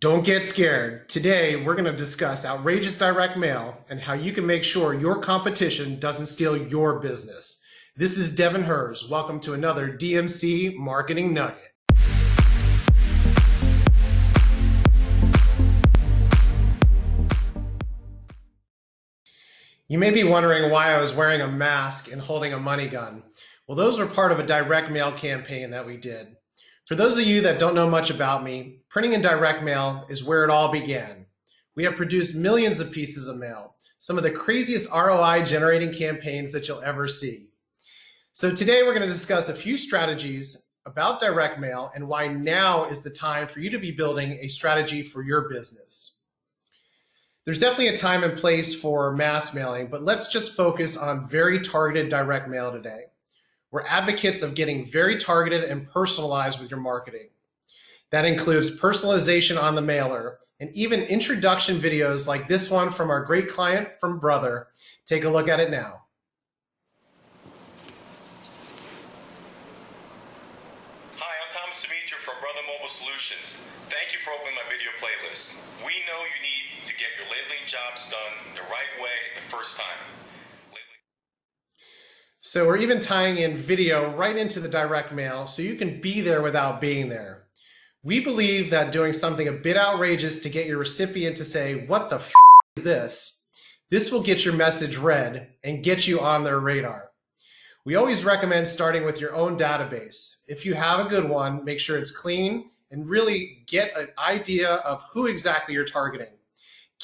Don't get scared. Today, we're going to discuss outrageous direct mail and how you can make sure your competition doesn't steal your business. This is Devin Hers. Welcome to another DMC Marketing Nugget. You may be wondering why I was wearing a mask and holding a money gun. Well, those were part of a direct mail campaign that we did. For those of you that don't know much about me, printing and direct mail is where it all began. We have produced millions of pieces of mail, some of the craziest ROI generating campaigns that you'll ever see. So today we're going to discuss a few strategies about direct mail and why now is the time for you to be building a strategy for your business. There's definitely a time and place for mass mailing, but let's just focus on very targeted direct mail today. We're advocates of getting very targeted and personalized with your marketing. That includes personalization on the mailer and even introduction videos like this one from our great client from Brother. Take a look at it now. Hi, I'm Thomas Dimitri from Brother Mobile Solutions. Thank you for opening my video playlist. We know you need to get your labeling jobs done the right way the first time. So we're even tying in video right into the direct mail so you can be there without being there. We believe that doing something a bit outrageous to get your recipient to say, what the f is this? This will get your message read and get you on their radar. We always recommend starting with your own database. If you have a good one, make sure it's clean and really get an idea of who exactly you're targeting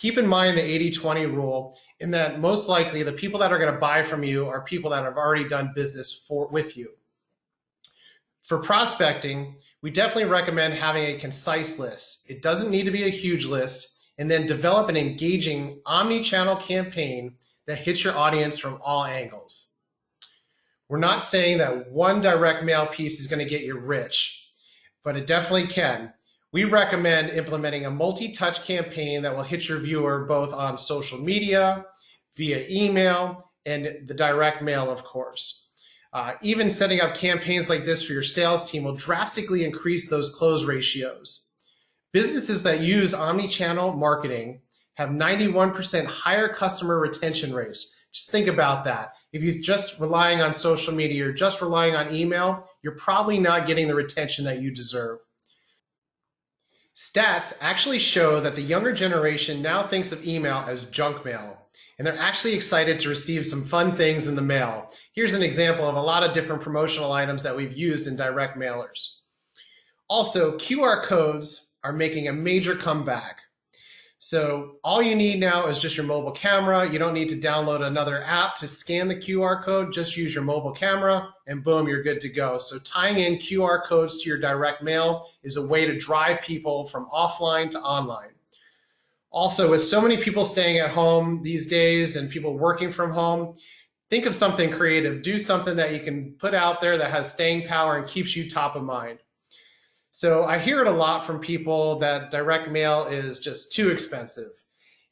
keep in mind the 80-20 rule in that most likely the people that are going to buy from you are people that have already done business for with you. For prospecting, we definitely recommend having a concise list. It doesn't need to be a huge list and then develop an engaging omni-channel campaign that hits your audience from all angles. We're not saying that one direct mail piece is going to get you rich, but it definitely can we recommend implementing a multi-touch campaign that will hit your viewer both on social media, via email, and the direct mail, of course. Uh, even setting up campaigns like this for your sales team will drastically increase those close ratios. Businesses that use omni-channel marketing have 91% higher customer retention rates. Just think about that. If you're just relying on social media or just relying on email, you're probably not getting the retention that you deserve. Stats actually show that the younger generation now thinks of email as junk mail, and they're actually excited to receive some fun things in the mail. Here's an example of a lot of different promotional items that we've used in direct mailers. Also, QR codes are making a major comeback. So all you need now is just your mobile camera. You don't need to download another app to scan the QR code. Just use your mobile camera and boom, you're good to go. So tying in QR codes to your direct mail is a way to drive people from offline to online. Also, with so many people staying at home these days and people working from home, think of something creative. Do something that you can put out there that has staying power and keeps you top of mind. So I hear it a lot from people that direct mail is just too expensive.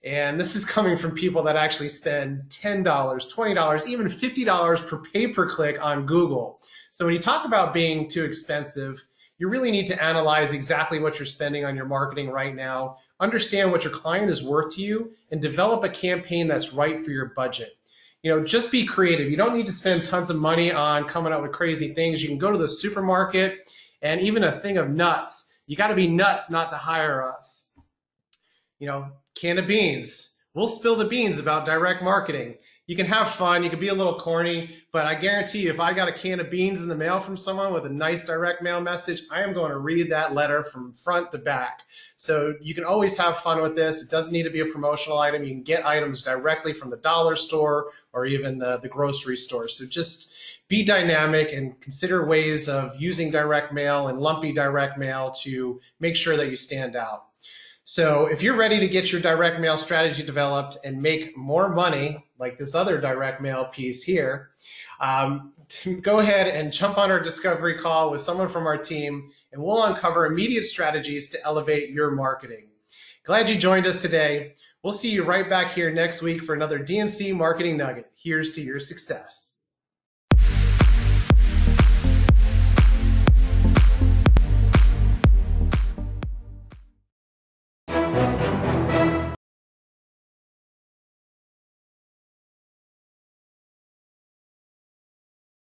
And this is coming from people that actually spend $10, $20, even $50 per pay per click on Google. So when you talk about being too expensive, you really need to analyze exactly what you're spending on your marketing right now, understand what your client is worth to you, and develop a campaign that's right for your budget. You know, just be creative. You don't need to spend tons of money on coming up with crazy things. You can go to the supermarket and even a thing of nuts. You got to be nuts not to hire us. You know, can of beans. We'll spill the beans about direct marketing. You can have fun, you can be a little corny, but I guarantee you, if I got a can of beans in the mail from someone with a nice direct mail message, I am going to read that letter from front to back. So you can always have fun with this. It doesn't need to be a promotional item. You can get items directly from the dollar store or even the, the grocery store. So just be dynamic and consider ways of using direct mail and lumpy direct mail to make sure that you stand out. So if you're ready to get your direct mail strategy developed and make more money, like this other direct mail piece here, um, go ahead and jump on our discovery call with someone from our team, and we'll uncover immediate strategies to elevate your marketing. Glad you joined us today. We'll see you right back here next week for another DMC Marketing Nugget. Here's to your success.